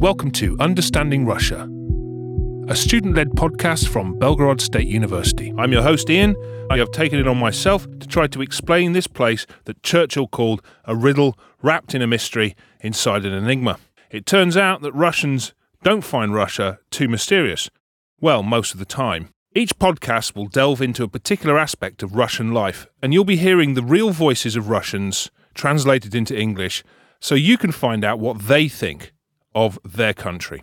Welcome to Understanding Russia, a student led podcast from Belgorod State University. I'm your host, Ian. I have taken it on myself to try to explain this place that Churchill called a riddle wrapped in a mystery inside an enigma. It turns out that Russians don't find Russia too mysterious. Well, most of the time. Each podcast will delve into a particular aspect of Russian life, and you'll be hearing the real voices of Russians translated into English so you can find out what they think of their country.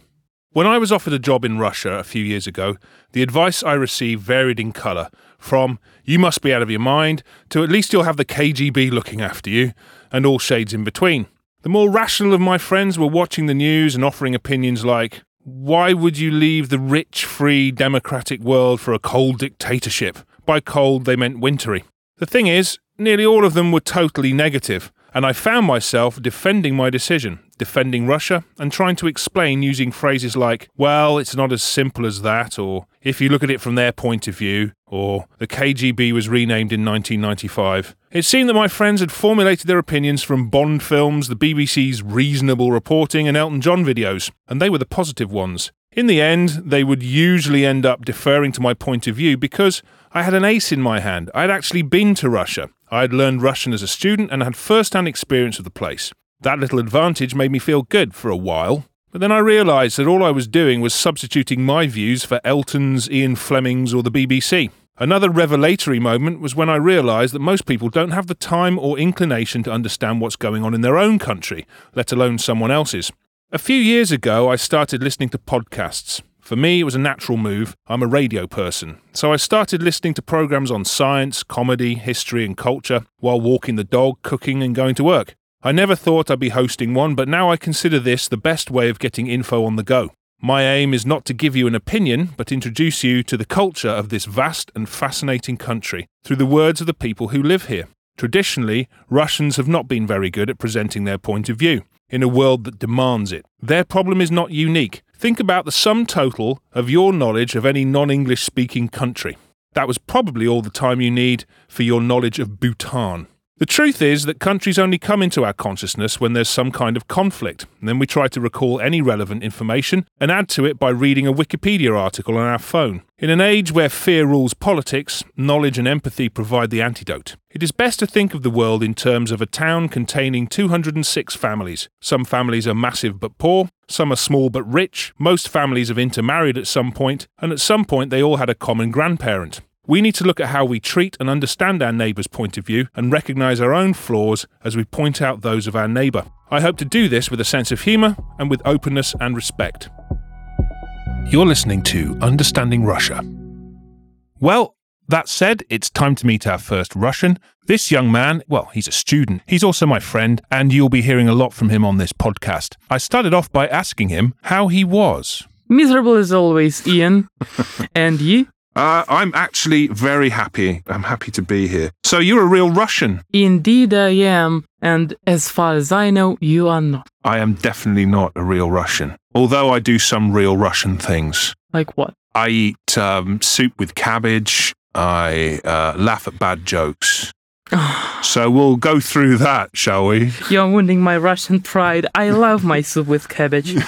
When I was offered a job in Russia a few years ago, the advice I received varied in colour from you must be out of your mind to at least you'll have the KGB looking after you, and all shades in between. The more rational of my friends were watching the news and offering opinions like, why would you leave the rich, free, democratic world for a cold dictatorship? By cold, they meant wintry. The thing is, nearly all of them were totally negative, and I found myself defending my decision, defending Russia, and trying to explain using phrases like, well, it's not as simple as that, or if you look at it from their point of view, or the KGB was renamed in 1995. It seemed that my friends had formulated their opinions from Bond films, the BBC's reasonable reporting, and Elton John videos, and they were the positive ones. In the end, they would usually end up deferring to my point of view because I had an ace in my hand. I had actually been to Russia. I had learned Russian as a student and had first hand experience of the place. That little advantage made me feel good for a while. But then I realised that all I was doing was substituting my views for Elton's, Ian Fleming's, or the BBC. Another revelatory moment was when I realised that most people don't have the time or inclination to understand what's going on in their own country, let alone someone else's. A few years ago, I started listening to podcasts. For me, it was a natural move. I'm a radio person. So I started listening to programs on science, comedy, history, and culture while walking the dog, cooking, and going to work. I never thought I'd be hosting one, but now I consider this the best way of getting info on the go. My aim is not to give you an opinion, but introduce you to the culture of this vast and fascinating country through the words of the people who live here. Traditionally, Russians have not been very good at presenting their point of view in a world that demands it. Their problem is not unique. Think about the sum total of your knowledge of any non English speaking country. That was probably all the time you need for your knowledge of Bhutan. The truth is that countries only come into our consciousness when there's some kind of conflict, and then we try to recall any relevant information and add to it by reading a Wikipedia article on our phone. In an age where fear rules politics, knowledge and empathy provide the antidote. It is best to think of the world in terms of a town containing 206 families. Some families are massive but poor, some are small but rich, most families have intermarried at some point, and at some point they all had a common grandparent. We need to look at how we treat and understand our neighbour's point of view and recognise our own flaws as we point out those of our neighbour. I hope to do this with a sense of humour and with openness and respect. You're listening to Understanding Russia. Well, that said, it's time to meet our first Russian. This young man, well, he's a student. He's also my friend, and you'll be hearing a lot from him on this podcast. I started off by asking him how he was. Miserable as always, Ian. and you? Uh, I'm actually very happy. I'm happy to be here. So you're a real Russian? Indeed, I am. And as far as I know, you are not. I am definitely not a real Russian. Although I do some real Russian things. Like what? I eat um, soup with cabbage. I uh, laugh at bad jokes. so we'll go through that, shall we? You're wounding my Russian pride. I love my soup with cabbage.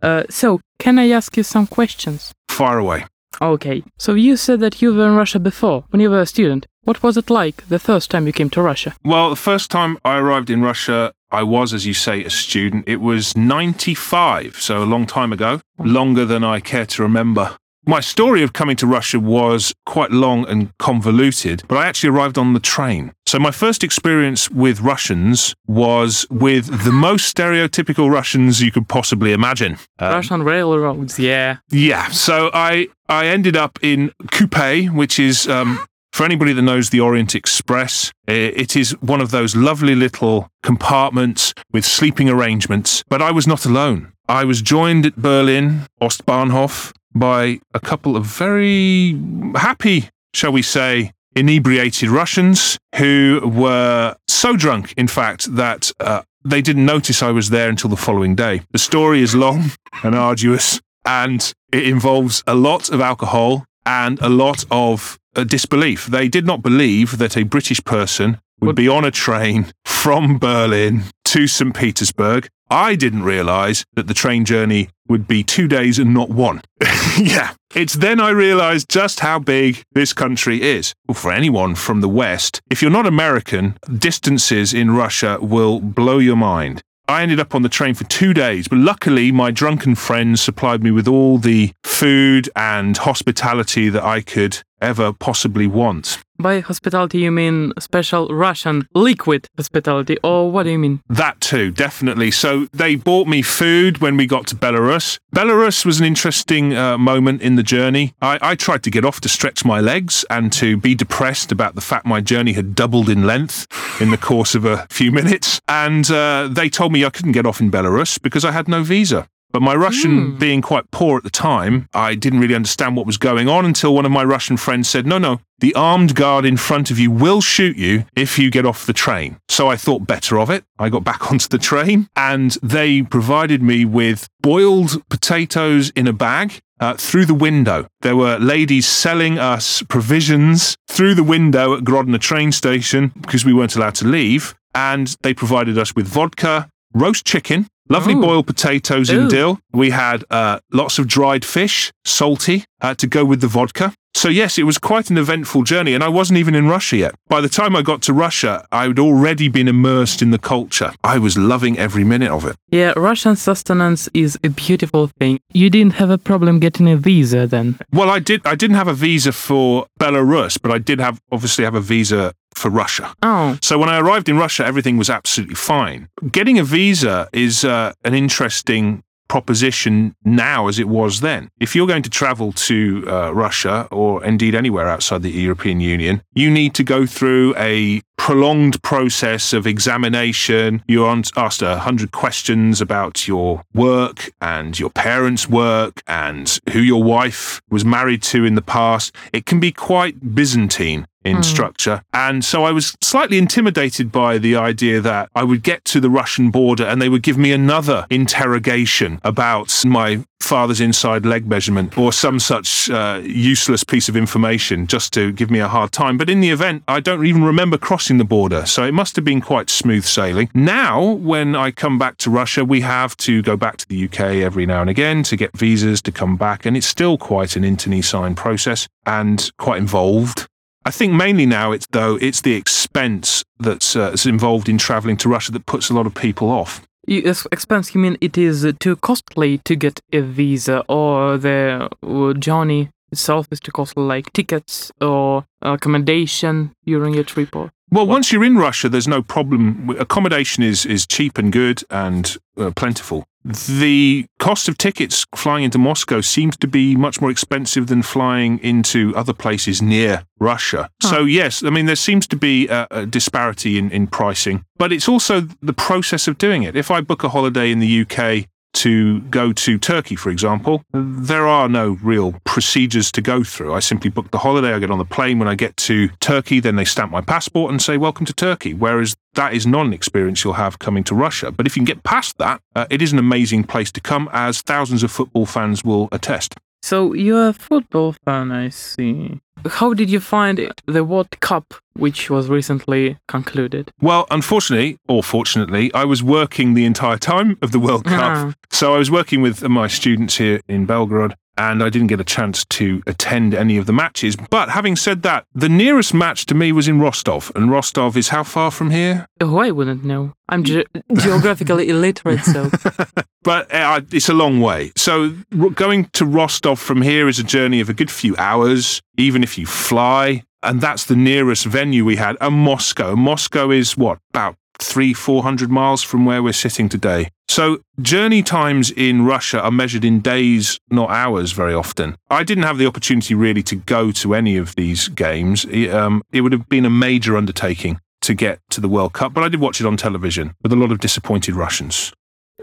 Uh, so, can I ask you some questions? Far away. Okay, so you said that you were in Russia before, when you were a student. What was it like the first time you came to Russia? Well, the first time I arrived in Russia, I was, as you say, a student. It was 95, so a long time ago, longer than I care to remember. My story of coming to Russia was quite long and convoluted, but I actually arrived on the train. So my first experience with Russians was with the most stereotypical Russians you could possibly imagine. Um, Russian railroads, yeah. Yeah. So I I ended up in Coupe, which is um, for anybody that knows the Orient Express, it is one of those lovely little compartments with sleeping arrangements. But I was not alone. I was joined at Berlin, Ostbahnhof, by a couple of very happy, shall we say, inebriated Russians who were so drunk, in fact, that uh, they didn't notice I was there until the following day. The story is long and arduous, and it involves a lot of alcohol and a lot of uh, disbelief. They did not believe that a British person would be on a train from Berlin to St. Petersburg. I didn't realize that the train journey would be two days and not one. yeah. It's then I realized just how big this country is. Well, for anyone from the West, if you're not American, distances in Russia will blow your mind. I ended up on the train for two days, but luckily my drunken friends supplied me with all the food and hospitality that I could ever possibly want. By hospitality, you mean special Russian liquid hospitality, or what do you mean? That too, definitely. So they bought me food when we got to Belarus. Belarus was an interesting uh, moment in the journey. I, I tried to get off to stretch my legs and to be depressed about the fact my journey had doubled in length in the course of a few minutes. And uh, they told me I couldn't get off in Belarus because I had no visa. But my Russian Hmm. being quite poor at the time, I didn't really understand what was going on until one of my Russian friends said, No, no, the armed guard in front of you will shoot you if you get off the train. So I thought better of it. I got back onto the train and they provided me with boiled potatoes in a bag. Uh, through the window, there were ladies selling us provisions through the window at Grodno train station because we weren't allowed to leave. And they provided us with vodka, roast chicken, lovely Ooh. boiled potatoes in Ooh. dill. We had uh, lots of dried fish, salty, uh, to go with the vodka. So, yes, it was quite an eventful journey, and I wasn't even in Russia yet. By the time I got to Russia, I had already been immersed in the culture. I was loving every minute of it. Yeah, Russian sustenance is a beautiful thing. You didn't have a problem getting a visa then. Well, I did. I didn't have a visa for Belarus, but I did have obviously have a visa for Russia. Oh, So when I arrived in Russia, everything was absolutely fine. Getting a visa is uh, an interesting proposition now as it was then. If you're going to travel to uh, Russia or indeed anywhere outside the European Union, you need to go through a prolonged process of examination. You're asked a hundred questions about your work and your parents' work and who your wife was married to in the past. It can be quite Byzantine in structure. And so I was slightly intimidated by the idea that I would get to the Russian border and they would give me another interrogation about my father's inside leg measurement or some such uh, useless piece of information just to give me a hard time. But in the event, I don't even remember crossing the border. So it must have been quite smooth sailing. Now, when I come back to Russia, we have to go back to the UK every now and again to get visas to come back. And it's still quite an internecine process and quite involved. I think mainly now it's though it's the expense that's, uh, that's involved in traveling to Russia that puts a lot of people off. expense, you mean it is uh, too costly to get a visa or the uh, journey itself is too costly, like tickets or accommodation during your trip or... Well, once you're in Russia, there's no problem. Accommodation is is cheap and good and uh, plentiful. The cost of tickets flying into Moscow seems to be much more expensive than flying into other places near Russia. So yes, I mean there seems to be a, a disparity in, in pricing, but it's also the process of doing it. If I book a holiday in the UK to go to Turkey, for example, there are no real procedures to go through. I simply book the holiday, I get on the plane. When I get to Turkey, then they stamp my passport and say, Welcome to Turkey. Whereas that is not an experience you'll have coming to Russia. But if you can get past that, uh, it is an amazing place to come, as thousands of football fans will attest. So you're a football fan, I see. How did you find it, the World Cup, which was recently concluded? Well, unfortunately, or fortunately, I was working the entire time of the World Cup. Ah. So I was working with my students here in Belgorod, and I didn't get a chance to attend any of the matches. But having said that, the nearest match to me was in Rostov, and Rostov is how far from here? Oh, I wouldn't know. I'm ge- geographically illiterate, so But uh, it's a long way. So r- going to Rostov from here is a journey of a good few hours, even if you fly. And that's the nearest venue we had. And Moscow. Moscow is what, about three, four hundred miles from where we're sitting today. So journey times in Russia are measured in days, not hours, very often. I didn't have the opportunity really to go to any of these games. It, um, it would have been a major undertaking to get to the World Cup, but I did watch it on television with a lot of disappointed Russians.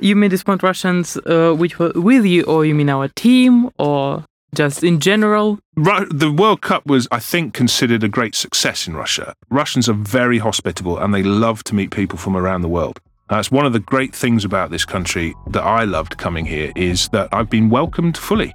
you mean disappoint Russians uh, which were with you, or you mean our team, or just in general? Ru- the World Cup was, I think, considered a great success in Russia. Russians are very hospitable and they love to meet people from around the world. That's one of the great things about this country that I loved coming here is that I've been welcomed fully.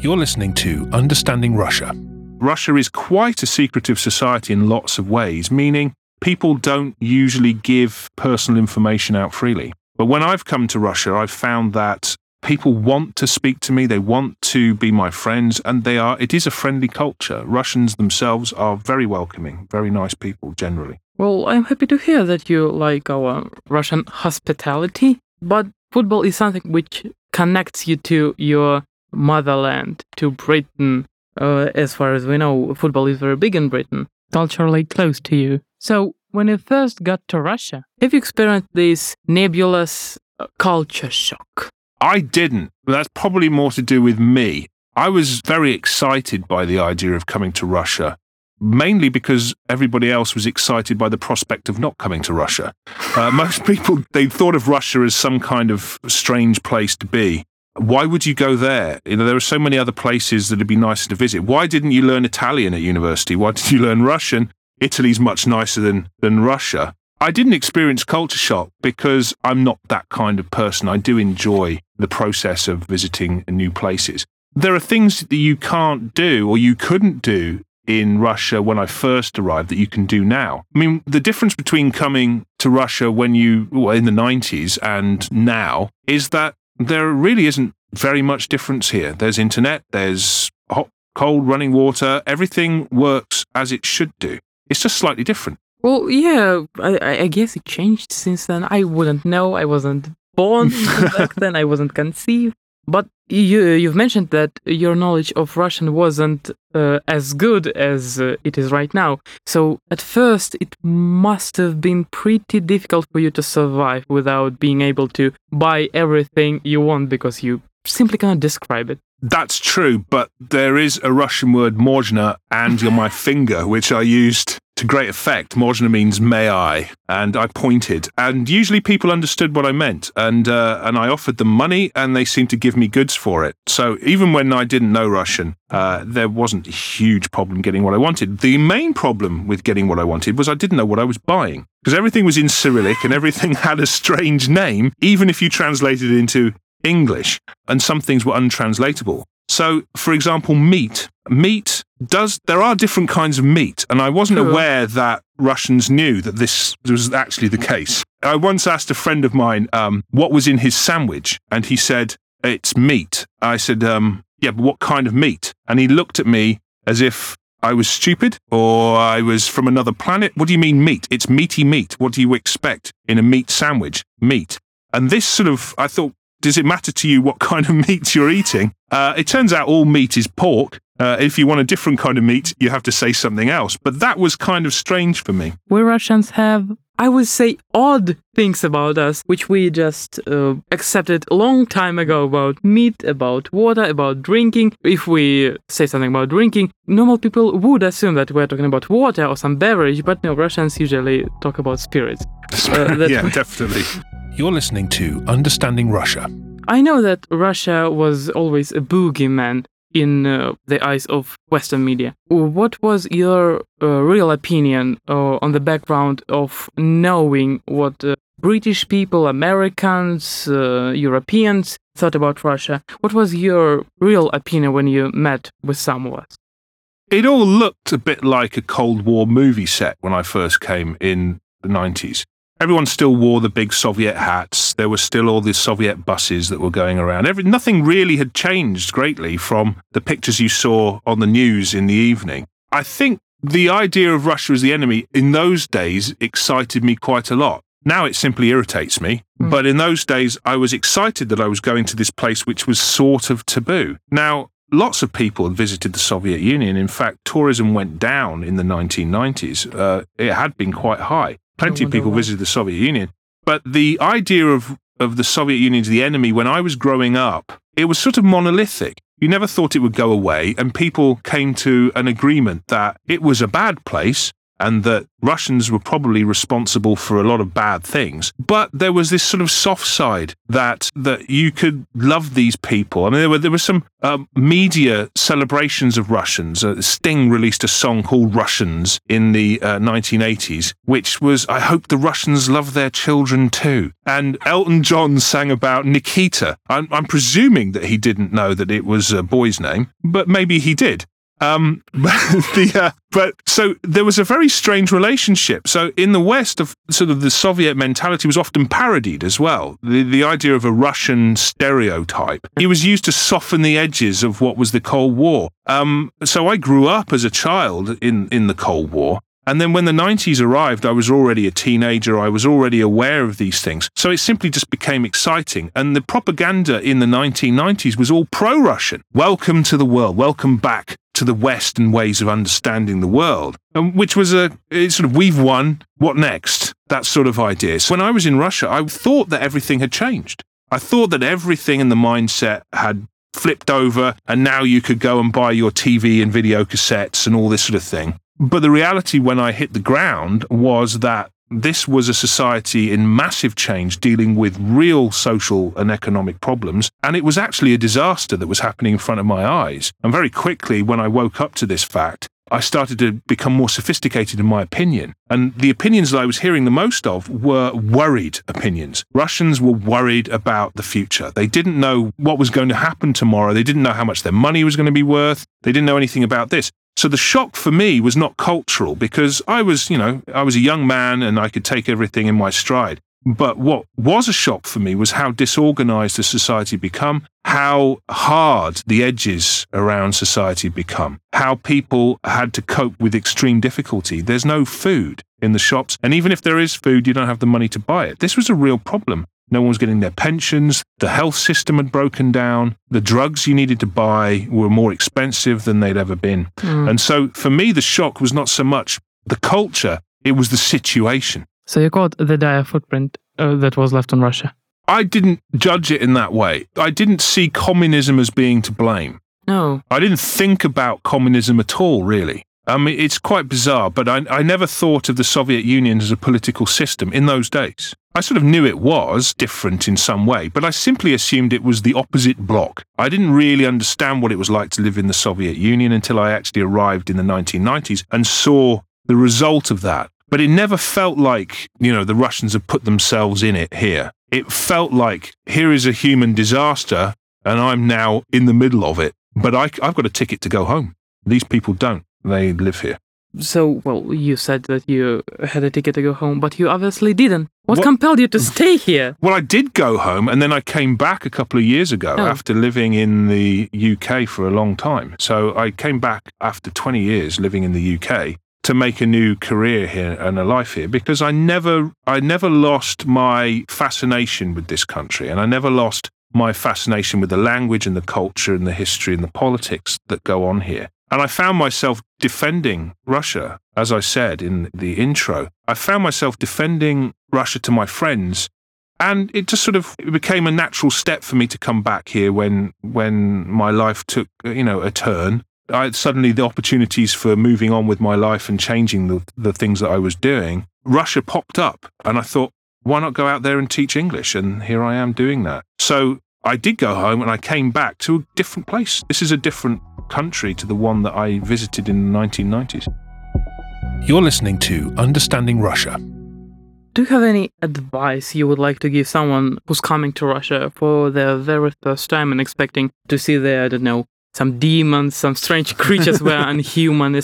You're listening to Understanding Russia. Russia is quite a secretive society in lots of ways, meaning people don't usually give personal information out freely. But when I've come to Russia, I've found that people want to speak to me, they want to be my friends, and they are, it is a friendly culture. Russians themselves are very welcoming, very nice people generally. Well, I'm happy to hear that you like our Russian hospitality, but football is something which connects you to your motherland, to Britain. Uh, as far as we know, football is very big in Britain, culturally close to you. So, when you first got to Russia, have you experienced this nebulous uh, culture shock? I didn't. That's probably more to do with me. I was very excited by the idea of coming to Russia, mainly because everybody else was excited by the prospect of not coming to Russia. Uh, most people, they thought of Russia as some kind of strange place to be. Why would you go there? You know, there are so many other places that would be nicer to visit. Why didn't you learn Italian at university? Why did you learn Russian? Italy's much nicer than, than Russia. I didn't experience culture shock because I'm not that kind of person. I do enjoy the process of visiting new places. There are things that you can't do or you couldn't do in Russia when I first arrived that you can do now. I mean, the difference between coming to Russia when you well, in the 90s and now is that there really isn't very much difference here. There's internet, there's hot, cold running water, everything works as it should do. It's just slightly different. Well, yeah, I, I guess it changed since then. I wouldn't know. I wasn't born back then. I wasn't conceived. But you, you've mentioned that your knowledge of Russian wasn't uh, as good as uh, it is right now. So at first, it must have been pretty difficult for you to survive without being able to buy everything you want because you simply cannot describe it. That's true, but there is a Russian word, mozhno, and my finger, which I used to great effect, mozhno means may I, and I pointed. And usually people understood what I meant, and, uh, and I offered them money, and they seemed to give me goods for it. So even when I didn't know Russian, uh, there wasn't a huge problem getting what I wanted. The main problem with getting what I wanted was I didn't know what I was buying. Because everything was in Cyrillic and everything had a strange name, even if you translated it into English, and some things were untranslatable. So, for example, meat. Meat does, there are different kinds of meat, and I wasn't aware that Russians knew that this was actually the case. I once asked a friend of mine um, what was in his sandwich, and he said, It's meat. I said, um, Yeah, but what kind of meat? And he looked at me as if I was stupid or I was from another planet. What do you mean meat? It's meaty meat. What do you expect in a meat sandwich? Meat. And this sort of, I thought, does it matter to you what kind of meat you're eating? Uh, it turns out all meat is pork. Uh, if you want a different kind of meat, you have to say something else. But that was kind of strange for me. We Russians have, I would say, odd things about us, which we just uh, accepted a long time ago about meat, about water, about drinking. If we say something about drinking, normal people would assume that we're talking about water or some beverage, but no, Russians usually talk about spirits. Uh, yeah, definitely. You're listening to Understanding Russia. I know that Russia was always a boogeyman in uh, the eyes of Western media. What was your uh, real opinion uh, on the background of knowing what uh, British people, Americans, uh, Europeans thought about Russia? What was your real opinion when you met with some of us? It all looked a bit like a Cold War movie set when I first came in the 90s. Everyone still wore the big Soviet hats. There were still all the Soviet buses that were going around. Every, nothing really had changed greatly from the pictures you saw on the news in the evening. I think the idea of Russia as the enemy in those days excited me quite a lot. Now it simply irritates me. Mm. But in those days, I was excited that I was going to this place which was sort of taboo. Now, lots of people had visited the Soviet Union. In fact, tourism went down in the 1990s. Uh, it had been quite high. Plenty of people why. visited the Soviet Union. But the idea of, of the Soviet Union as the enemy, when I was growing up, it was sort of monolithic. You never thought it would go away, and people came to an agreement that it was a bad place and that Russians were probably responsible for a lot of bad things. But there was this sort of soft side that that you could love these people. I mean, there were there were some um, media celebrations of Russians. Uh, Sting released a song called "Russians" in the uh, 1980s, which was "I hope the Russians love their children too." And Elton John sang about Nikita. I'm, I'm presuming that he didn't know that it was a boy's name, but maybe he did. Um, but, the, uh, but so there was a very strange relationship. So in the West, of sort of the Soviet mentality was often parodied as well. The the idea of a Russian stereotype. It was used to soften the edges of what was the Cold War. Um, so I grew up as a child in in the Cold War. And then when the 90s arrived, I was already a teenager. I was already aware of these things. So it simply just became exciting. And the propaganda in the 1990s was all pro Russian. Welcome to the world. Welcome back to the Western ways of understanding the world, um, which was a sort of we've won. What next? That sort of idea. So when I was in Russia, I thought that everything had changed. I thought that everything in the mindset had flipped over and now you could go and buy your TV and video cassettes and all this sort of thing. But the reality when I hit the ground was that this was a society in massive change dealing with real social and economic problems. And it was actually a disaster that was happening in front of my eyes. And very quickly, when I woke up to this fact, I started to become more sophisticated in my opinion. And the opinions that I was hearing the most of were worried opinions. Russians were worried about the future. They didn't know what was going to happen tomorrow. They didn't know how much their money was going to be worth. They didn't know anything about this. So the shock for me was not cultural because I was, you know, I was a young man and I could take everything in my stride. But what was a shock for me was how disorganized the society become, how hard the edges around society become, how people had to cope with extreme difficulty. There's no food in the shops. And even if there is food, you don't have the money to buy it. This was a real problem. No one was getting their pensions. The health system had broken down. The drugs you needed to buy were more expensive than they'd ever been. Mm. And so for me, the shock was not so much the culture, it was the situation. So you called the dire footprint uh, that was left on Russia? I didn't judge it in that way. I didn't see communism as being to blame. No. I didn't think about communism at all, really. I mean, it's quite bizarre, but I, I never thought of the Soviet Union as a political system in those days. I sort of knew it was different in some way, but I simply assumed it was the opposite bloc. I didn't really understand what it was like to live in the Soviet Union until I actually arrived in the 1990s and saw the result of that. But it never felt like, you know, the Russians have put themselves in it here. It felt like here is a human disaster and I'm now in the middle of it, but I, I've got a ticket to go home. These people don't. They live here. So, well, you said that you had a ticket to go home, but you obviously didn't. What, what, compelled you to stay here? Well, I did go home, and then I came back a couple of years ago oh. after living in the UK for a long time. So I came back after 20 years living in the UK to make a new career here and a life here because I never I never lost my fascination with this country and I never lost my fascination with the language and the culture and the history and the politics that go on here. And I found myself defending Russia, as I said in the intro. I found myself defending Russia to my friends. And it just sort of became a natural step for me to come back here when when my life took, you know, a turn. I suddenly the opportunities for moving on with my life and changing the, the things that I was doing, Russia popped up. And I thought, why not go out there and teach English? And here I am doing that. So I did go home and I came back to a different place. This is a different country to the one that I visited in the 1990s. You're listening to Understanding Russia. Do you have any advice you would like to give someone who's coming to Russia for the very first time and expecting to see there, I don't know, some demons, some strange creatures were unhuman, uh,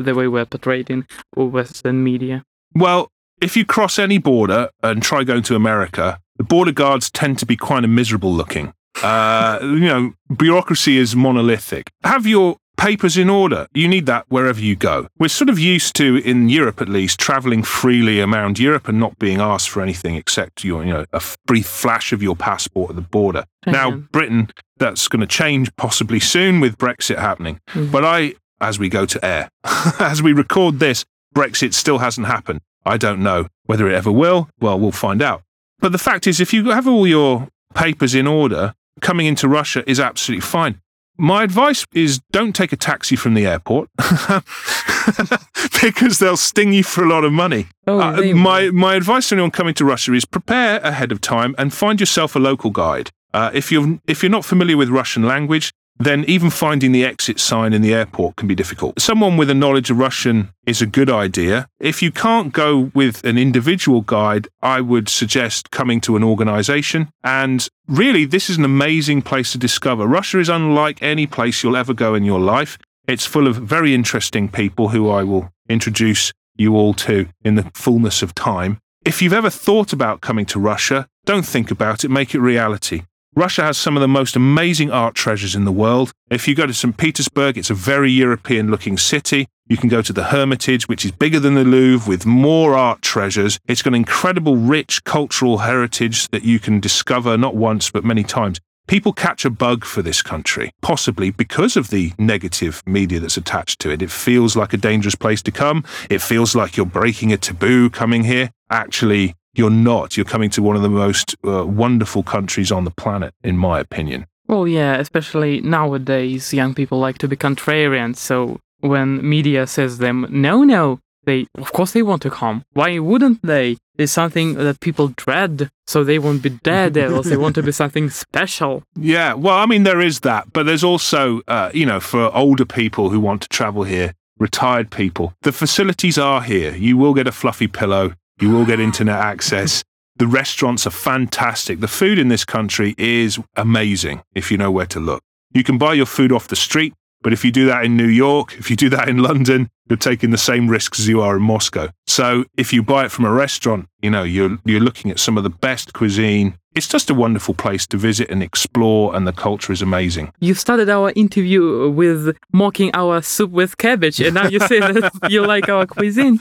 the way we're portrayed in Western media? Well, if you cross any border and try going to America, the border guards tend to be quite a miserable looking. Uh, you know, bureaucracy is monolithic. Have your papers in order. You need that wherever you go. We're sort of used to, in Europe at least, traveling freely around Europe and not being asked for anything except your, you know, a brief flash of your passport at the border. Mm-hmm. Now, Britain, that's going to change possibly soon with Brexit happening. Mm-hmm. But I, as we go to air, as we record this, Brexit still hasn't happened. I don't know whether it ever will. Well, we'll find out. But the fact is, if you have all your papers in order, coming into Russia is absolutely fine. My advice is don't take a taxi from the airport because they'll sting you for a lot of money. Oh, uh, my, my advice to anyone coming to Russia is prepare ahead of time and find yourself a local guide. Uh, if you're if you're not familiar with Russian language, then even finding the exit sign in the airport can be difficult. Someone with a knowledge of Russian is a good idea. If you can't go with an individual guide, I would suggest coming to an organization. And really, this is an amazing place to discover. Russia is unlike any place you'll ever go in your life. It's full of very interesting people who I will introduce you all to in the fullness of time. If you've ever thought about coming to Russia, don't think about it, make it reality. Russia has some of the most amazing art treasures in the world. If you go to St. Petersburg, it's a very European looking city. You can go to the Hermitage, which is bigger than the Louvre with more art treasures. It's got an incredible, rich cultural heritage that you can discover not once, but many times. People catch a bug for this country, possibly because of the negative media that's attached to it. It feels like a dangerous place to come. It feels like you're breaking a taboo coming here. Actually, you're not. You're coming to one of the most uh, wonderful countries on the planet, in my opinion. Well, yeah, especially nowadays, young people like to be contrarian. So when media says them, no, no, they, of course, they want to come. Why wouldn't they? It's something that people dread, so they won't be daredevils. they want to be something special. Yeah, well, I mean, there is that, but there's also, uh, you know, for older people who want to travel here, retired people, the facilities are here. You will get a fluffy pillow. You will get internet access. The restaurants are fantastic. The food in this country is amazing if you know where to look. You can buy your food off the street, but if you do that in New York, if you do that in London, you're taking the same risks as you are in Moscow. So if you buy it from a restaurant, you know, you're you're looking at some of the best cuisine. It's just a wonderful place to visit and explore and the culture is amazing. You started our interview with mocking our soup with cabbage and now you say that you like our cuisine.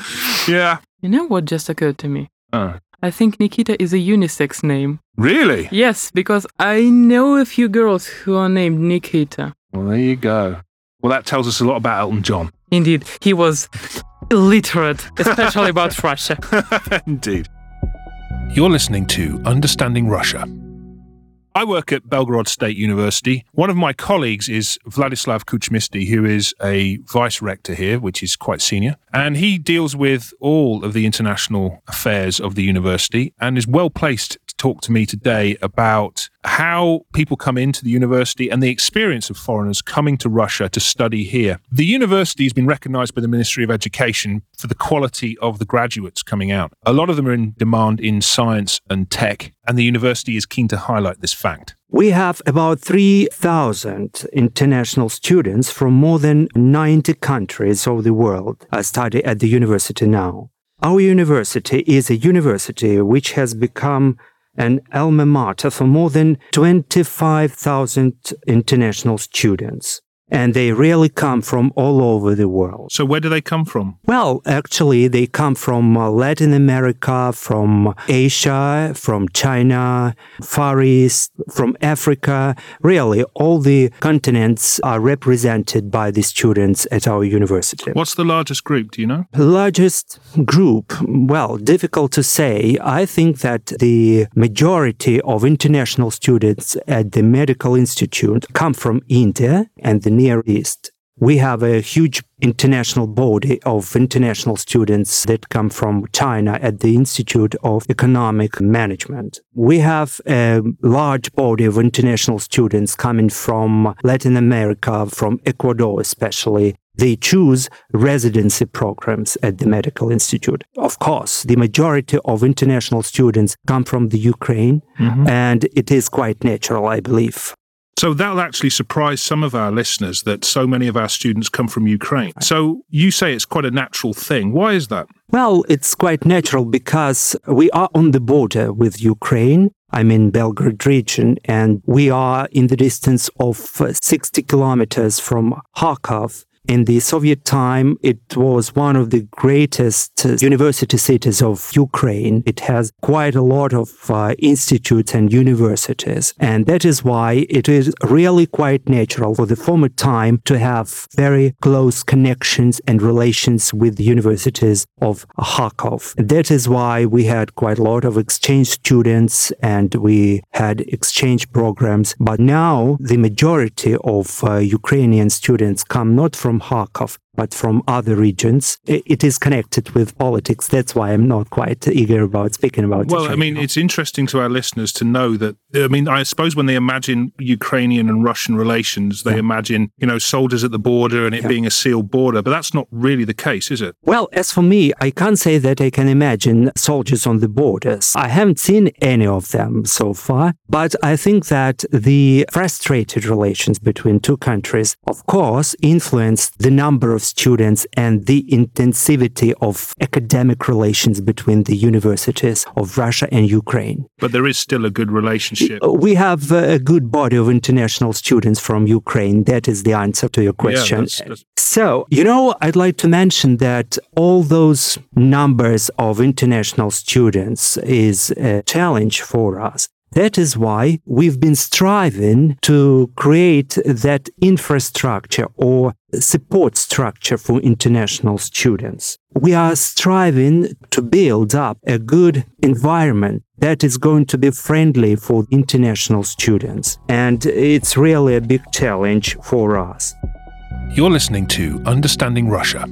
Yeah. You know what just occurred to me? Uh, I think Nikita is a unisex name. really? Yes, because I know a few girls who are named Nikita. Well, there you go. Well, that tells us a lot about Elton John. Indeed, he was illiterate, especially about Russia. Indeed. You're listening to Understanding Russia. I work at Belgorod State University. One of my colleagues is Vladislav Kuchmisty, who is a vice rector here, which is quite senior. And he deals with all of the international affairs of the university and is well placed to talk to me today about how people come into the university and the experience of foreigners coming to Russia to study here. The university has been recognized by the Ministry of Education for the quality of the graduates coming out. A lot of them are in demand in science and tech, and the university is keen to highlight this fact. We have about 3,000 international students from more than 90 countries of the world uh, study at the university now. Our university is a university which has become an alma mater for more than 25,000 international students. And they really come from all over the world. So, where do they come from? Well, actually, they come from uh, Latin America, from Asia, from China, Far East, from Africa. Really, all the continents are represented by the students at our university. What's the largest group? Do you know? Largest group? Well, difficult to say. I think that the majority of international students at the Medical Institute come from India and the Near East. We have a huge international body of international students that come from China at the Institute of Economic Management. We have a large body of international students coming from Latin America, from Ecuador especially. They choose residency programs at the Medical Institute. Of course, the majority of international students come from the Ukraine, mm-hmm. and it is quite natural, I believe. So that'll actually surprise some of our listeners that so many of our students come from Ukraine. So you say it's quite a natural thing. Why is that? Well, it's quite natural because we are on the border with Ukraine. I'm in Belgorod region and we are in the distance of uh, 60 kilometers from Kharkov. In the Soviet time, it was one of the greatest uh, university cities of Ukraine. It has quite a lot of uh, institutes and universities. And that is why it is really quite natural for the former time to have very close connections and relations with the universities of Kharkov. That is why we had quite a lot of exchange students and we had exchange programs. But now the majority of uh, Ukrainian students come not from Kharkov, but from other regions. It is connected with politics. That's why I'm not quite eager about speaking about well, it. Well, I mean, it's interesting to our listeners to know that, I mean, I suppose when they imagine Ukrainian and Russian relations, they yeah. imagine, you know, soldiers at the border and it yeah. being a sealed border, but that's not really the case, is it? Well, as for me, I can't say that I can imagine soldiers on the borders. I haven't seen any of them so far, but I think that the frustrated relations between two countries, of course, influence the number of students and the intensivity of academic relations between the universities of Russia and Ukraine. But there is still a good relationship. Uh, we have uh, a good body of international students from Ukraine. That is the answer to your question. Yeah, that's, that's... So, you know, I'd like to mention that all those numbers of international students is a challenge for us. That is why we've been striving to create that infrastructure or support structure for international students. We are striving to build up a good environment that is going to be friendly for international students. And it's really a big challenge for us. You're listening to Understanding Russia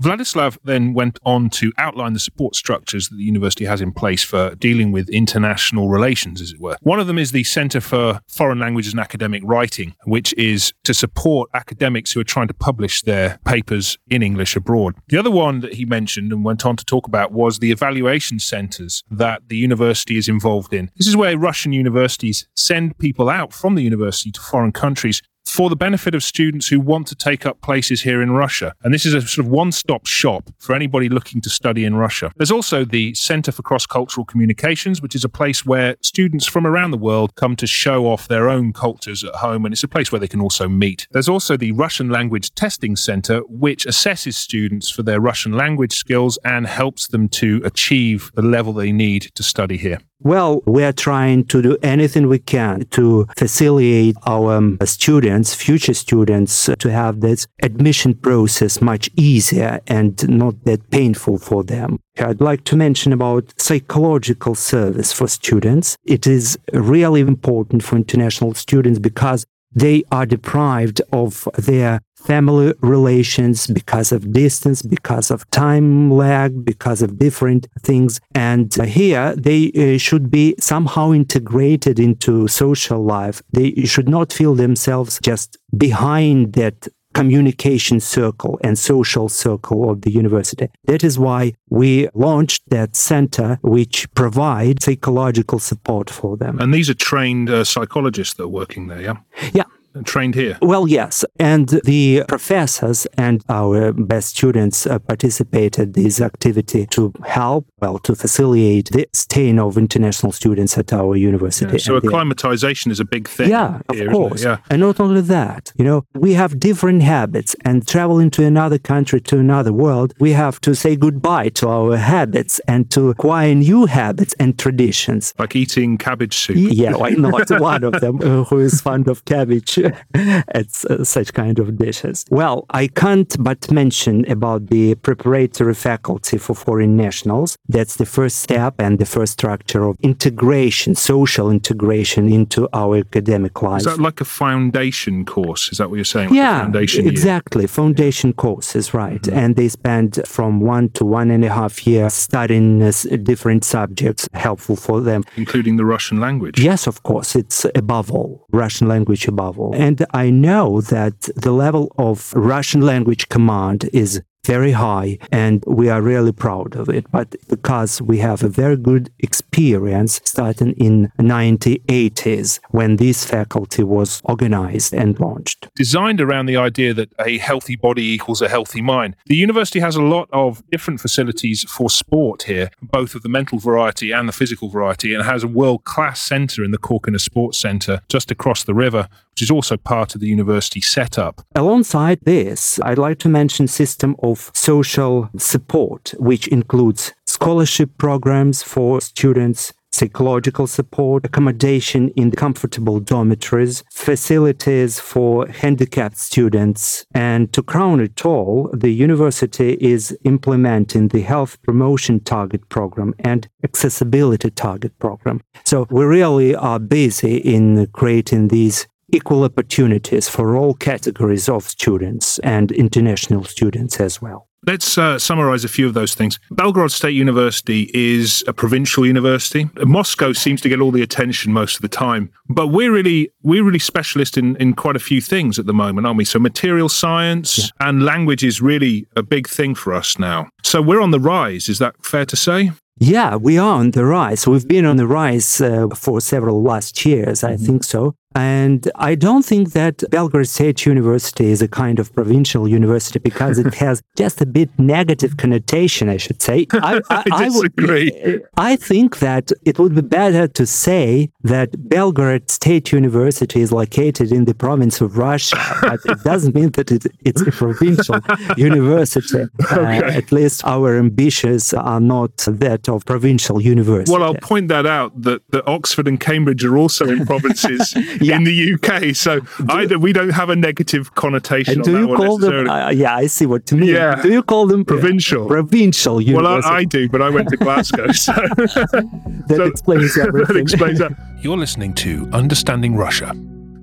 Vladislav then went on to outline the support structures that the university has in place for dealing with international relations, as it were. One of them is the Center for Foreign Languages and Academic Writing, which is to support academics who are trying to publish their papers in English abroad. The other one that he mentioned and went on to talk about was the evaluation centers that the university is involved in. This is where Russian universities send people out from the university to foreign countries for the benefit of students who want to take up places here in Russia. And this is a sort of one stop shop for anybody looking to study in Russia. There's also the Center for Cross Cultural Communications, which is a place where students from around the world come to show off their own cultures at home. And it's a place where they can also meet. There's also the Russian Language Testing Center, which assesses students for their Russian language skills and helps them to achieve the level they need to study here. Well, we are trying to do anything we can to facilitate our um, students, future students, uh, to have this admission process much easier and not that painful for them. I'd like to mention about psychological service for students. It is really important for international students because they are deprived of their family relations because of distance, because of time lag, because of different things. And here they uh, should be somehow integrated into social life. They should not feel themselves just behind that communication circle and social circle of the university. That is why we launched that center, which provides psychological support for them. And these are trained uh, psychologists that are working there, yeah? Yeah, trained here? Well, yes. And the professors and our best students uh, participated this activity to help, well, to facilitate the staying of international students at our university. Yeah, so acclimatization is a big thing. Yeah, here, of course. Yeah. And not only that, you know, we have different habits and traveling to another country, to another world, we have to say goodbye to our habits and to acquire new habits and traditions. Like eating cabbage soup. Yeah, why not? One of them uh, who is fond of cabbage at uh, such kind of dishes. Well, I can't but mention about the preparatory faculty for foreign nationals. That's the first step and the first structure of integration, social integration into our academic life. Is that like a foundation course? Is that what you're saying? Like yeah, foundation exactly. Year? Foundation courses, right? Mm-hmm. And they spend from one to one and a half years studying uh, different subjects helpful for them, including the Russian language. Yes, of course. It's above all Russian language above all. And I know that the level of Russian language command is very high and we are really proud of it. But because we have a very good experience starting in 1980s when this faculty was organized and launched. Designed around the idea that a healthy body equals a healthy mind the university has a lot of different facilities for sport here both of the mental variety and the physical variety and has a world-class center in the Khorkina Sports Center just across the river which is also part of the university setup. Alongside this i'd like to mention system of of social support, which includes scholarship programs for students, psychological support, accommodation in comfortable dormitories, facilities for handicapped students. And to crown it all, the university is implementing the Health Promotion Target Program and Accessibility Target Program. So we really are busy in creating these equal opportunities for all categories of students and international students as well. Let's uh, summarize a few of those things. Belgorod State University is a provincial university. Moscow seems to get all the attention most of the time, but we're really we're really specialist in in quite a few things at the moment, aren't we? So material science yeah. and language is really a big thing for us now. So we're on the rise. Is that fair to say? Yeah, we are on the rise. We've been on the rise uh, for several last years, I mm-hmm. think so. And I don't think that Belgorod State University is a kind of provincial university because it has just a bit negative connotation, I should say. I, I, I disagree. I, would, I think that it would be better to say that Belgorod State University is located in the province of Russia, but it doesn't mean that it, it's a provincial university. Uh, okay. Uh, at least our ambitions are not that of provincial university. Well, I'll point that out that, that Oxford and Cambridge are also in provinces yeah. in the UK. So do, I, we don't have a negative connotation. do you call them? Uh, yeah, I see what you mean. Yeah. Do you call them provincial? Provincial university. Well, I, I do, but I went to Glasgow. So that so, explains everything. that explains that. You're listening to Understanding Russia.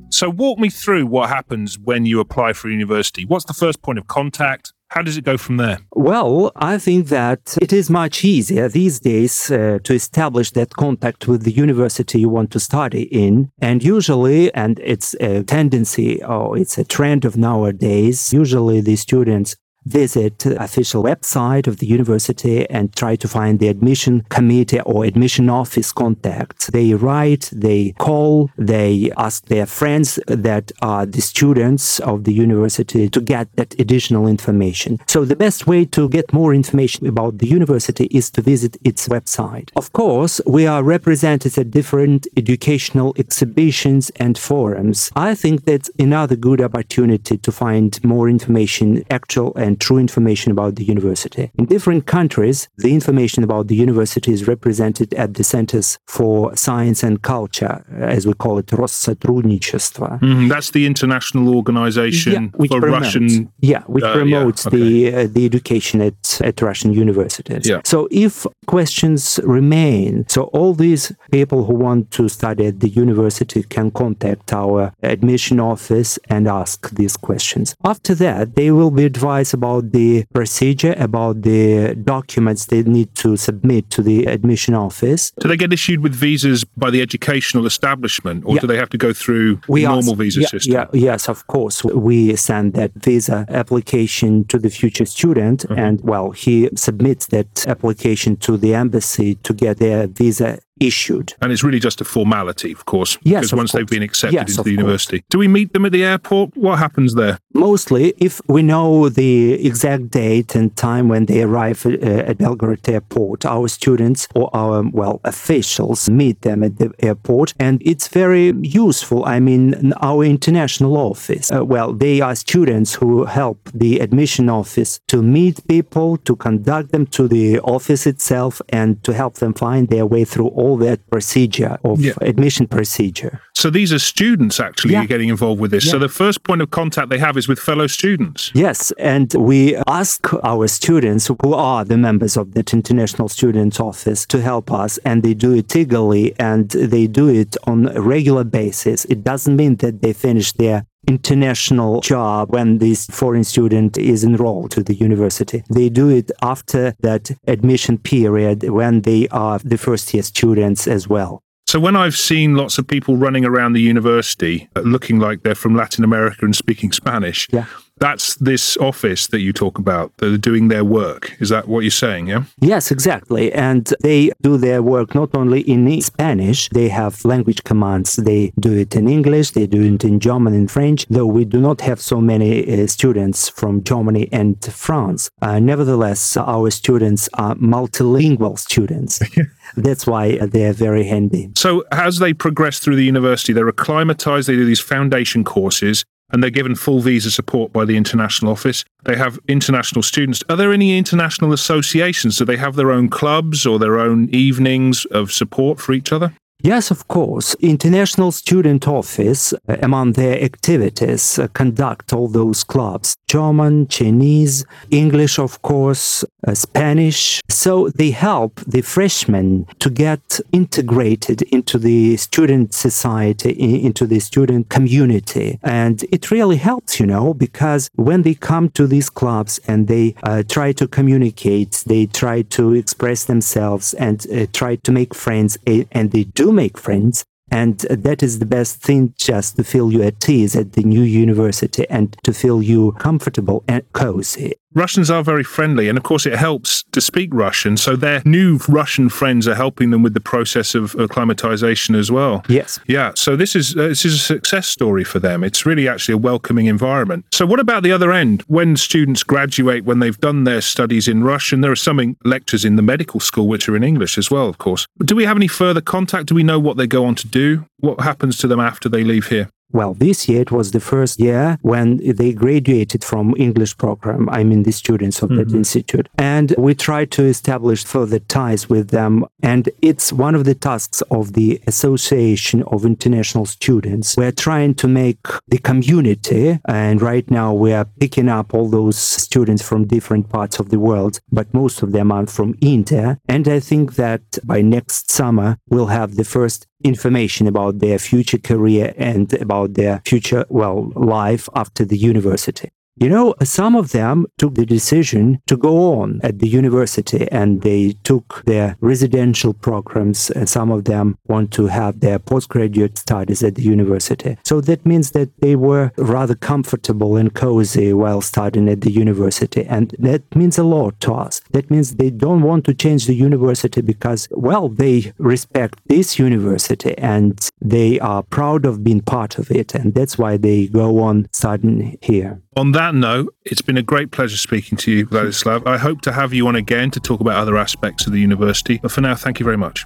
So walk me through what happens when you apply for university. What's the first point of contact? How does it go from there? Well, I think that it is much easier these days uh, to establish that contact with the university you want to study in. And usually, and it's a tendency or it's a trend of nowadays, usually the students visit the official website of the university and try to find the admission committee or admission office contacts. They write, they call, they ask their friends that are the students of the university to get that additional information. So the best way to get more information about the university is to visit its website. Of course, we are represented at different educational exhibitions and forums. I think that's another good opportunity to find more information, actual and and true information about the university. In different countries, the information about the university is represented at the Centers for Science and Culture, as we call it, Россотрудничество. Mm, that's the international organization yeah, which for promotes, Russian. Yeah, which uh, promotes yeah, okay. the uh, the education at at Russian universities. Yeah. So if questions remain, so all these people who want to study at the university can contact our admission office and ask these questions. After that, they will be advised about the procedure, about the documents they need to submit to the admission office. Do they get issued with visas by the educational establishment, or yeah. do they have to go through we the normal visa yeah, system? Yeah, yes, of course. We send that visa application to the future student, mm-hmm. and well, he submits that application to the embassy to get their visa issued. And it's really just a formality, of course, yes, because once course. they've been accepted yes, into the university. Course. Do we meet them at the airport? What happens there? Mostly, if we know the exact date and time when they arrive at, uh, at Belgorod Airport, our students or our, well, officials meet them at the airport. And it's very useful. I mean, our international office, uh, well, they are students who help the admission office to meet people, to conduct them to the office itself, and to help them find their way through all all that procedure of yeah. admission procedure. So these are students actually yeah. getting involved with this. Yeah. So the first point of contact they have is with fellow students. Yes, and we ask our students who are the members of that international students office to help us, and they do it eagerly and they do it on a regular basis. It doesn't mean that they finish their international job when this foreign student is enrolled to the university. They do it after that admission period when they are the first year students as well. So when I've seen lots of people running around the university uh, looking like they're from Latin America and speaking Spanish, yeah that's this office that you talk about. They're doing their work. Is that what you're saying? Yeah. Yes, exactly. And they do their work not only in Spanish. They have language commands. They do it in English. They do it in German and French. Though we do not have so many uh, students from Germany and France. Uh, nevertheless, our students are multilingual students. That's why they're very handy. So, as they progress through the university, they're acclimatized, they do these foundation courses, and they're given full visa support by the international office. They have international students. Are there any international associations? Do they have their own clubs or their own evenings of support for each other? Yes, of course. International Student Office, uh, among their activities, uh, conduct all those clubs German, Chinese, English, of course, uh, Spanish. So they help the freshmen to get integrated into the student society, into the student community. And it really helps, you know, because when they come to these clubs and they uh, try to communicate, they try to express themselves and uh, try to make friends, and they do make friends, and that is the best thing just to feel you at ease at the new university and to feel you comfortable and cozy. Russians are very friendly, and of course, it helps to speak Russian. So their new Russian friends are helping them with the process of acclimatization as well. Yes. Yeah. So this is uh, this is a success story for them. It's really actually a welcoming environment. So what about the other end? When students graduate, when they've done their studies in Russian, there are some lectures in the medical school which are in English as well, of course. Do we have any further contact? Do we know what they go on to do? What happens to them after they leave here? Well, this year it was the first year when they graduated from English program. I mean, the students of mm-hmm. that institute. And we tried to establish further ties with them. And it's one of the tasks of the Association of International Students. We're trying to make the community, and right now we are picking up all those students from different parts of the world, but most of them are from India. And I think that by next summer, we'll have the first information about their future career and about their future, well, life after the university. You know, some of them took the decision to go on at the university and they took their residential programs, and some of them want to have their postgraduate studies at the university. So that means that they were rather comfortable and cozy while studying at the university. And that means a lot to us. That means they don't want to change the university because, well, they respect this university and they are proud of being part of it. And that's why they go on studying here. On that note, it's been a great pleasure speaking to you, Vladislav. I hope to have you on again to talk about other aspects of the university. But for now, thank you very much.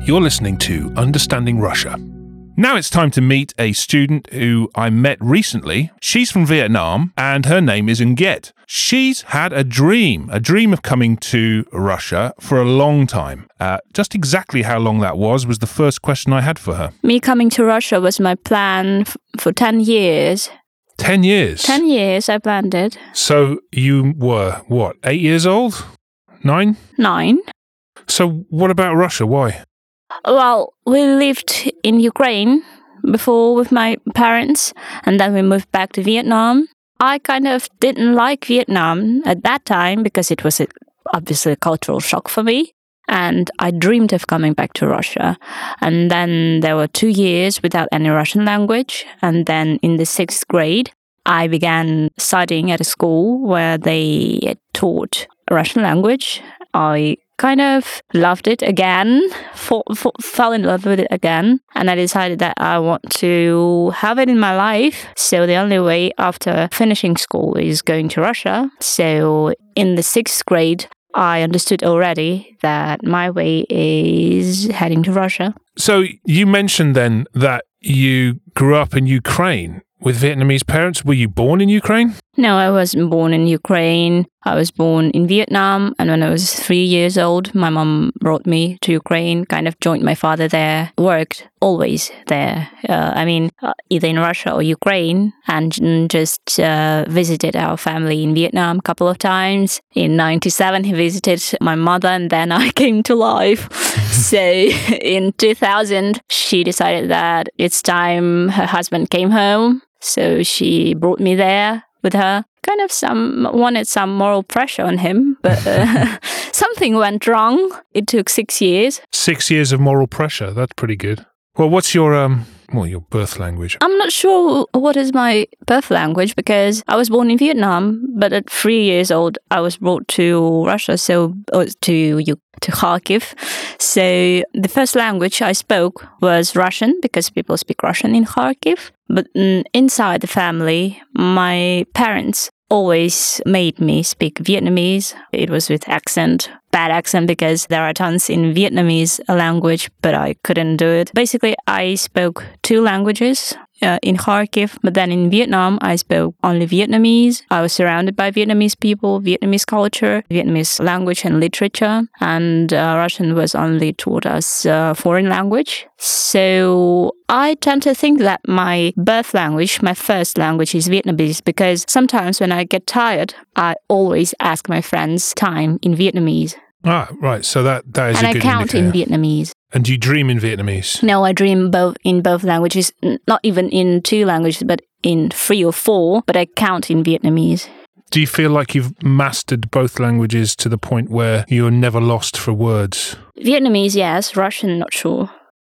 You're listening to Understanding Russia. Now it's time to meet a student who I met recently. She's from Vietnam and her name is Nguyen. She's had a dream, a dream of coming to Russia for a long time. Uh, just exactly how long that was was the first question I had for her. Me coming to Russia was my plan f- for 10 years. 10 years? 10 years I planned it. So you were, what, eight years old? Nine? Nine. So what about Russia? Why? Well, we lived in Ukraine before with my parents, and then we moved back to Vietnam. I kind of didn't like Vietnam at that time because it was a, obviously a cultural shock for me. And I dreamed of coming back to Russia. And then there were two years without any Russian language. And then in the sixth grade, I began studying at a school where they taught Russian language. I kind of loved it again, fall, fall, fell in love with it again, and I decided that I want to have it in my life. So the only way after finishing school is going to Russia. So in the sixth grade, I understood already that my way is heading to Russia. So you mentioned then that you grew up in Ukraine with Vietnamese parents. Were you born in Ukraine? No, I wasn't born in Ukraine. I was born in Vietnam. And when I was three years old, my mom brought me to Ukraine, kind of joined my father there, worked always there. Uh, I mean, uh, either in Russia or Ukraine, and just uh, visited our family in Vietnam a couple of times. In 97, he visited my mother, and then I came to life. so in 2000, she decided that it's time her husband came home. So she brought me there with her. Kind of some wanted some moral pressure on him, but uh, something went wrong. It took six years. Six years of moral pressure. That's pretty good. Well, what's your um, well, your birth language? I'm not sure what is my birth language because I was born in Vietnam, but at three years old, I was brought to Russia, so to to Kharkiv. So the first language I spoke was Russian because people speak Russian in Kharkiv. But mm, inside the family, my parents always made me speak Vietnamese. It was with accent, bad accent because there are tons in Vietnamese language, but I couldn't do it. Basically, I spoke two languages uh, in Kharkiv, but then in Vietnam, I spoke only Vietnamese. I was surrounded by Vietnamese people, Vietnamese culture, Vietnamese language and literature, and uh, Russian was only taught as a foreign language. So I tend to think that my birth language, my first language is Vietnamese because sometimes when I get tired, I always ask my friends time in Vietnamese. Ah, right. So that, that is and a I good count indicator. in Vietnamese. And do you dream in Vietnamese? No, I dream both in both languages, not even in two languages, but in three or four, but I count in Vietnamese. Do you feel like you've mastered both languages to the point where you're never lost for words? Vietnamese, yes. Russian, not sure.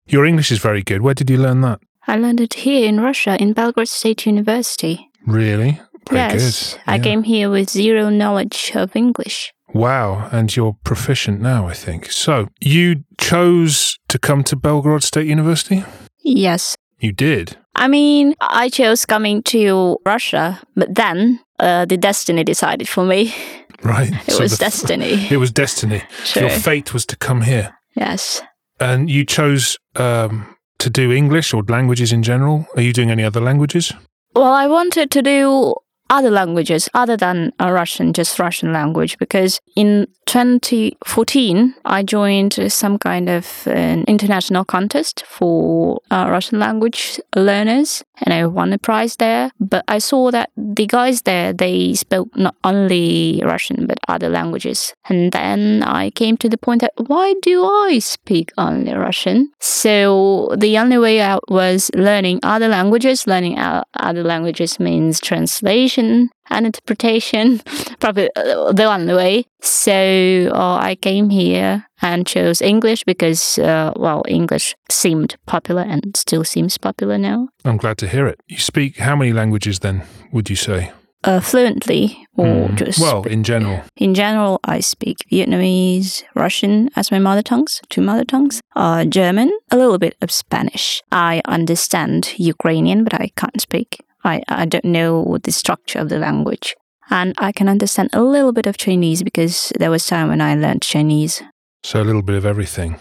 Your English is very good. Where did you learn that? I learned it here in Russia, in Belgorod State University. Really? Very yes, good. I came here with zero knowledge of English. Wow, and you're proficient now, I think. So, you chose to come to Belgorod State University? Yes. You did. I mean, I chose coming to Russia, but then uh, the destiny decided for me. Right. It So was the- destiny. It was destiny. Sure. Your fate was to come here. Yes. And you chose um, to do English or languages in general. Are you doing any other languages? Well, I wanted to do other languages other than uh, Russian, just Russian language, because in 2014 I joined some kind of an international contest for uh, Russian language learners, and I won a prize there. But I saw that the guys there they spoke not only Russian but other languages, and then I came to the point that why do I speak only Russian? So the only way out was learning other languages. Learning other languages means translation and interpretation, probably uh, the only way. So uh, I came here and chose English because, uh, well, English seemed popular and still seems popular now. I'm glad to hear it. You speak how many languages then, would you say? Uh, fluently, or Hmm. just Well, in general. In general, I speak Vietnamese, Russian as my mother tongues, two mother tongues, uh, German, a little bit of Spanish. I understand Ukrainian, but I can't speak. I, I don't know the structure of the language. And I can understand a little bit of Chinese because there was time when I learned Chinese. So a little bit of everything.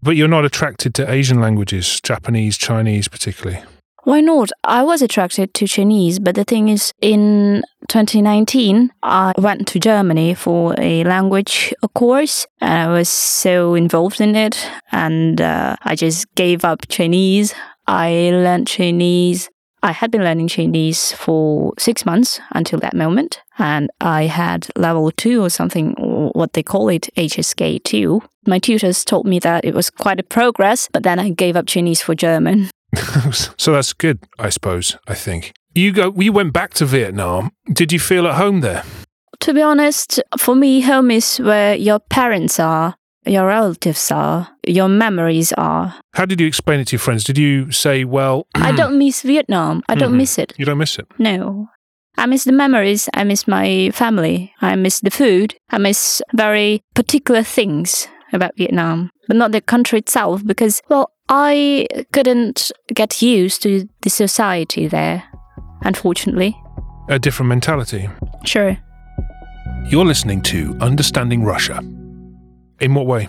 But you're not attracted to Asian languages, Japanese, Chinese particularly. Why not? I was attracted to Chinese, but the thing is, in 2019, I went to Germany for a language course, and I was so involved in it, and uh, I just gave up Chinese. I learned Chinese. I had been learning Chinese for six months until that moment, and I had level two or something, or what they call it, HSK two. My tutors told me that it was quite a progress, but then I gave up Chinese for German. so that's good, I suppose, I think. You go you went back to Vietnam. Did you feel at home there? To be honest, for me, home is where your parents are, your relatives are, your memories are. How did you explain it to your friends? Did you say, well, I don't miss Vietnam. I don't Mhm. miss it. you don't miss it? No. I miss the memories. I miss my family. I miss the food. I miss very particular things about Vietnam, but not the country itself because, well, I couldn't get used to the society there, unfortunately. A different mentality. Sure. You're listening to Understanding Russia. In what way?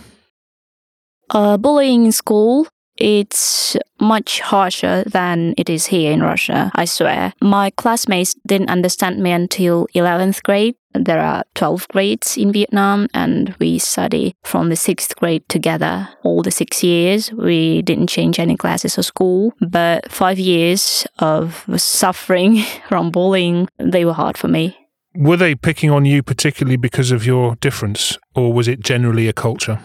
Uh, bullying in school, it's much harsher than it is here in Russia, I swear. My classmates didn't understand me until 11th grade. There are 12 grades in Vietnam, and we study from the 6th grade together. All the six years, we didn't change any classes or school, but five years of suffering from bullying, they were hard for me. Were they picking on you particularly because of your difference, or was it generally a culture?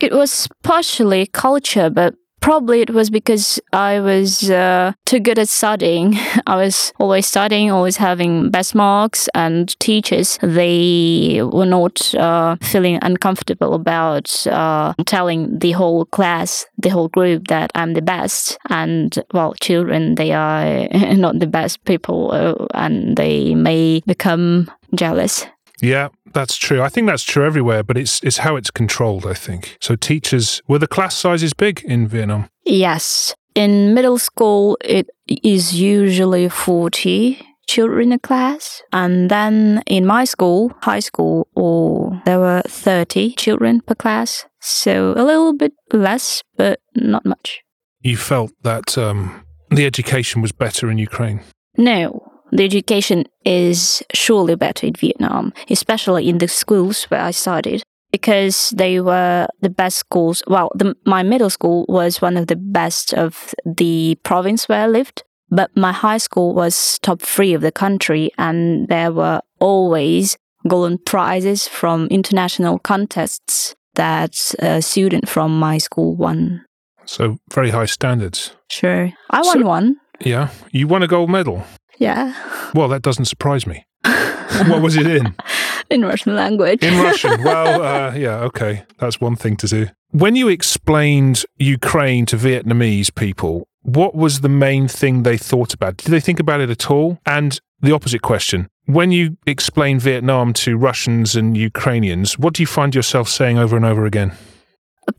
It was partially culture, but probably it was because I was uh, too good at studying. I was always studying, always having best marks, and teachers they were not uh, feeling uncomfortable about uh, telling the whole class, the whole group that I'm the best. And well, children they are not the best people, uh, and they may become jealous. Yeah, that's true. I think that's true everywhere, but it's it's how it's controlled, I think. So teachers were the class sizes big in Vietnam? Yes. In middle school, it is usually 40 children in a class. And then in my school, high school, or there were 30 children per class. So a little bit less, but not much. You felt that um the education was better in Ukraine? No, the education is surely better in Vietnam, especially in the schools where I studied, because they were the best schools. Well, the, my middle school was one of the best of the province where I lived, but my high school was top three of the country, and there were always golden prizes from international contests that a student from my school won. So very high standards. Sure. I So- won one. Yeah, you won a gold medal. Yeah. Well, that doesn't surprise me. what was it in? In Russian language. In Russian. Well, uh, yeah, okay. That's one thing to do. When you explained Ukraine to Vietnamese people, what was the main thing they thought about? Did they think about it at all? And the opposite question when you explain Vietnam to Russians and Ukrainians, what do you find yourself saying over and over again?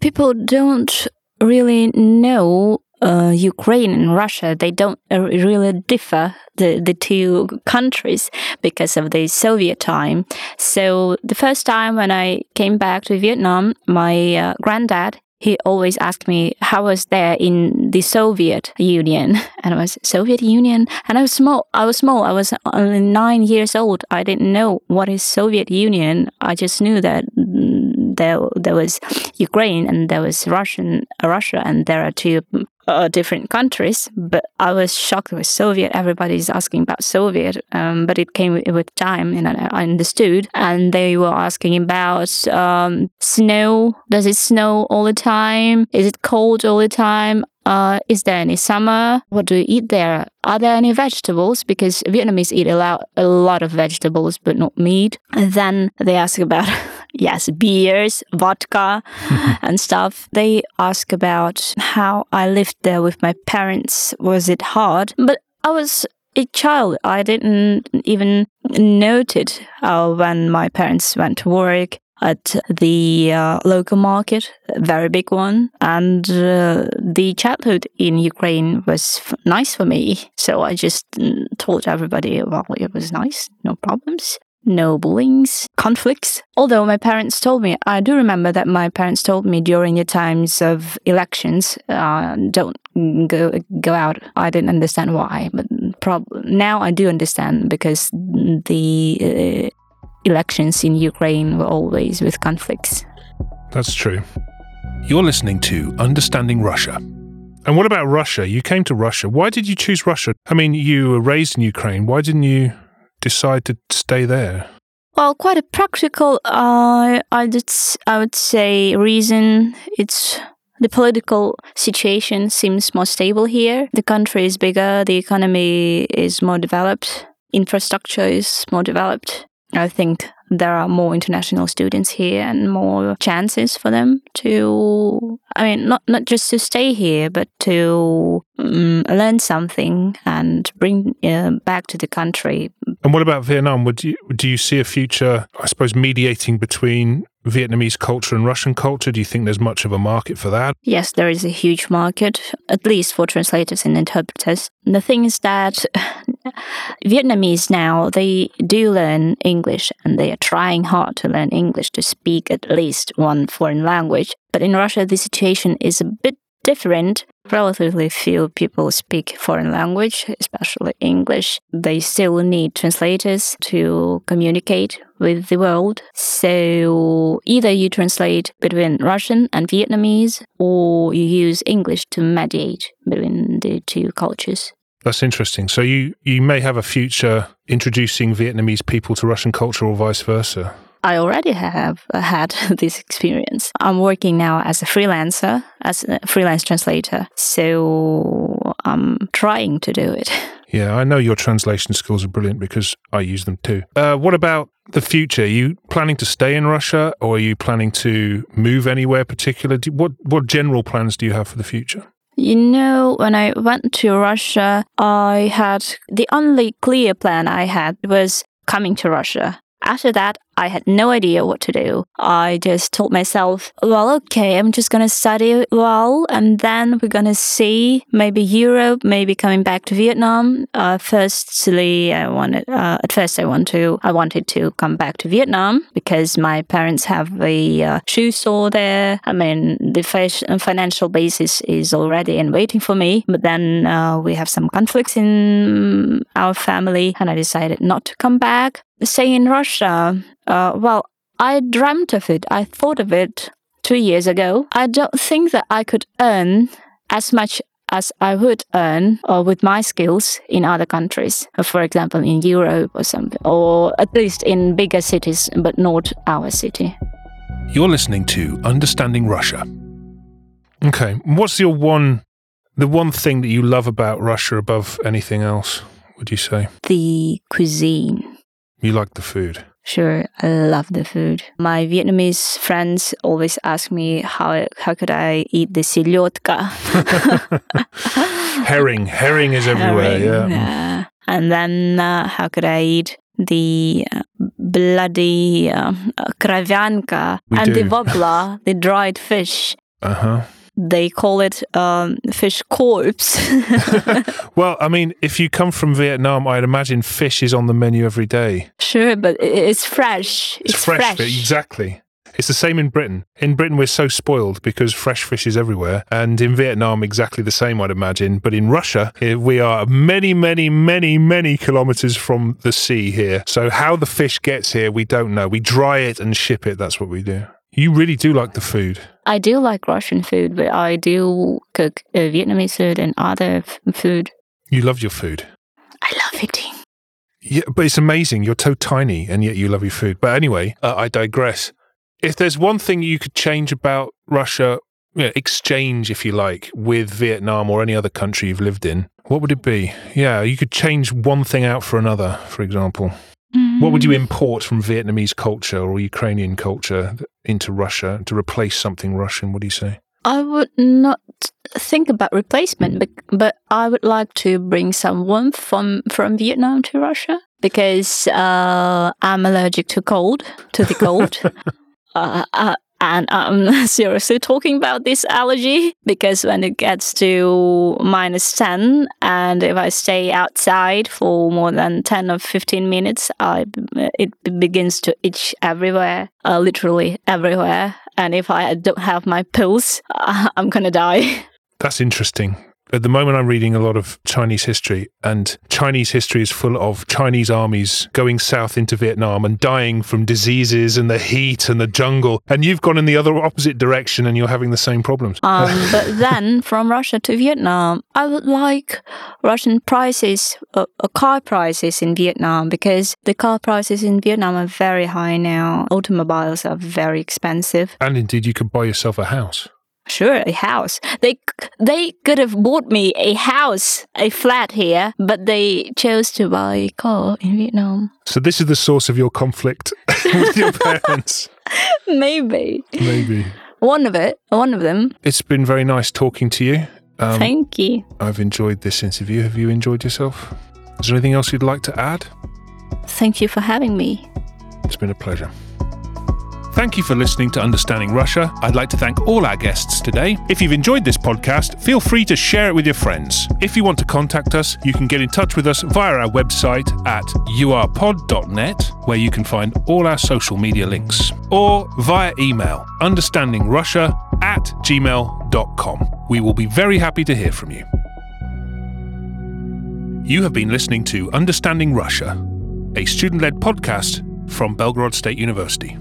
people don't really know uh, Ukraine and Russia. They don't uh, really differ the the two countries because of the Soviet time. So the first time when I came back to Vietnam, my uh, granddad. He always asked me how was there in the Soviet Union, and I was Soviet Union, and I was small. I was small. I was only nine years old. I didn't know what is Soviet Union. I just knew that mm, there there was Ukraine and there was Russian Russia, and there are two uh, different countries. But I was shocked with Soviet. Everybody's asking about Soviet, um, but it came with, time, and I, I understood. And they were asking about um, snow. Does it snow all the time? Is it cold all the time? Uh, is there any summer? What do you eat there? Are there any vegetables? Because Vietnamese eat a lot, a lot of vegetables, but not meat. And then they ask about, yes, beers, vodka, and stuff. They ask about how I lived there with my parents. Was it hard? But I was a child. I didn't even noted uh, when my parents went to work at the uh, local market, a very big one, and uh, the childhood in Ukraine was f- nice for me. So I just mm, told everybody, well, it was nice, no problems. No conflicts. Although my parents told me, I do remember that my parents told me during the times of elections, uh, don't go go out. I didn't understand why, but prob- now I do understand because the uh, elections in Ukraine were always with conflicts. That's true. You're listening to Understanding Russia. And what about Russia? You came to Russia. Why did you choose Russia? I mean, you were raised in Ukraine. Why didn't you decide to stay there? Well, quite a practical, uh, I did, I would say, reason. It's the political situation seems more stable here. The country is bigger. The economy is more developed. Infrastructure is more developed. I think there are more international students here and more chances for them to, I mean, not, not just to stay here, but to um, learn something and bring uh, back to the country And what about Vietnam? Would you do you see a future, I suppose, mediating between Vietnamese culture and Russian culture? Do you think there's much of a market for that? Yes, there is a huge market, at least for translators and interpreters. The thing is that Vietnamese now, they do learn English and they are trying hard to learn English to speak at least one foreign language. But in Russia, the situation is a bit different. Relatively few people speak foreign language, especially English. They still need translators to communicate with the world. So either you translate between Russian and Vietnamese, or you use English to mediate between the two cultures. That's interesting. So you you may have a future introducing Vietnamese people to Russian culture or vice versa. I already have uh, had this experience. I'm working now as a freelancer, as a freelance translator. So I'm trying to do it. Yeah, I know your translation skills are brilliant because I use them too. Uh, what about the future? Are you planning to stay in Russia or are you planning to move anywhere particular? Do, what what general plans do you have for the future? You know, when I went to Russia, I had the only clear plan I had was coming to Russia. After that, I had no idea what to do. I just told myself, well, okay, I'm just to study well, and then we're to see maybe Europe, maybe coming back to Vietnam. Uh, firstly, I wanted, uh, at first, I want to, I wanted to come back to Vietnam because my parents have a uh, shoe store there. I mean, the financial basis is already in waiting for me, but then uh, we have some conflicts in our family, and I decided not to come back. Say in Russia, uh, well, I dreamt of it. I thought of it two years ago. I don't think that I could earn as much as I would earn uh, with my skills in other countries, uh, for example, in Europe or something, or at least in bigger cities, but not our city. You're listening to Understanding Russia. Okay, what's your one, the one thing that you love about Russia above anything else? Would you say the cuisine? You like the food. Sure, I love the food. My Vietnamese friends always ask me how how could I eat the siliotka. herring, herring is everywhere. Herring, yeah. Uh, and then uh, how could I eat the uh, bloody uh, kravyanka and do. the vobla, the dried fish. Uh huh they call it um, fish corpse. well, I mean, if you come from Vietnam, I'd imagine fish is on the menu every day. Sure, but it's fresh. It's, it's fresh, fresh. Exactly. It's the same in Britain. In Britain, we're so spoiled because fresh fish is everywhere. And in Vietnam, exactly the same, I'd imagine. But in Russia, eh, we are many, many, many, many kilometers from the sea here. So how the fish gets here, we don't know. We dry it and ship it. That's what we do. You really do like the food. I do like Russian food, but I do cook uh, Vietnamese food and other f- food. You love your food. I love eating. Yeah, but it's amazing. You're so tiny, and yet you love your food. But anyway, uh, I digress. If there's one thing you could change about Russia, you know, exchange, if you like, with Vietnam or any other country you've lived in, what would it be? Yeah, you could change one thing out for another, for example. Mm. What would you import from Vietnamese culture or Ukrainian culture into Russia to replace something Russian? What do you say? I would not think about replacement, but, but I would like to bring some warmth from, from Vietnam to Russia because uh, I'm allergic to cold, to the cold. uh, uh, and I'm seriously talking about this allergy because when it gets to minus 10 and if I stay outside for more than 10 or 15 minutes, I, it begins to itch everywhere, uh, literally everywhere. And if I don't have my pills, I'm to die. That's interesting at the moment I'm reading a lot of Chinese history, and Chinese history is full of Chinese armies going south into Vietnam and dying from diseases and the heat and the jungle. And you've gone in the other opposite direction and you're having the same problems. Um, but then from Russia to Vietnam, I would like Russian prices, uh, uh, car prices in Vietnam, because the car prices in Vietnam are very high now. Automobiles are very expensive. And indeed, you can buy yourself a house. Sure, a house. They they could have bought me a house, a flat here, but they chose to buy a car in Vietnam. So this is the source of your conflict with your parents. Maybe. Maybe. One of it, one of them. It's been very nice talking to you. Um, Thank you. I've enjoyed this interview. Have you enjoyed yourself? Is there anything else you'd like to add? Thank you for having me. It's been a pleasure. Thank you for listening to Understanding Russia. I'd like to thank all our guests today. If you've enjoyed this podcast, feel free to share it with your friends. If you want to contact us, you can get in touch with us via our website at urpod.net, where you can find all our social media links, or via email understandingrussia at gmail.com. We will be very happy to hear from you. You have been listening to Understanding Russia, a student led podcast from Belgorod State University.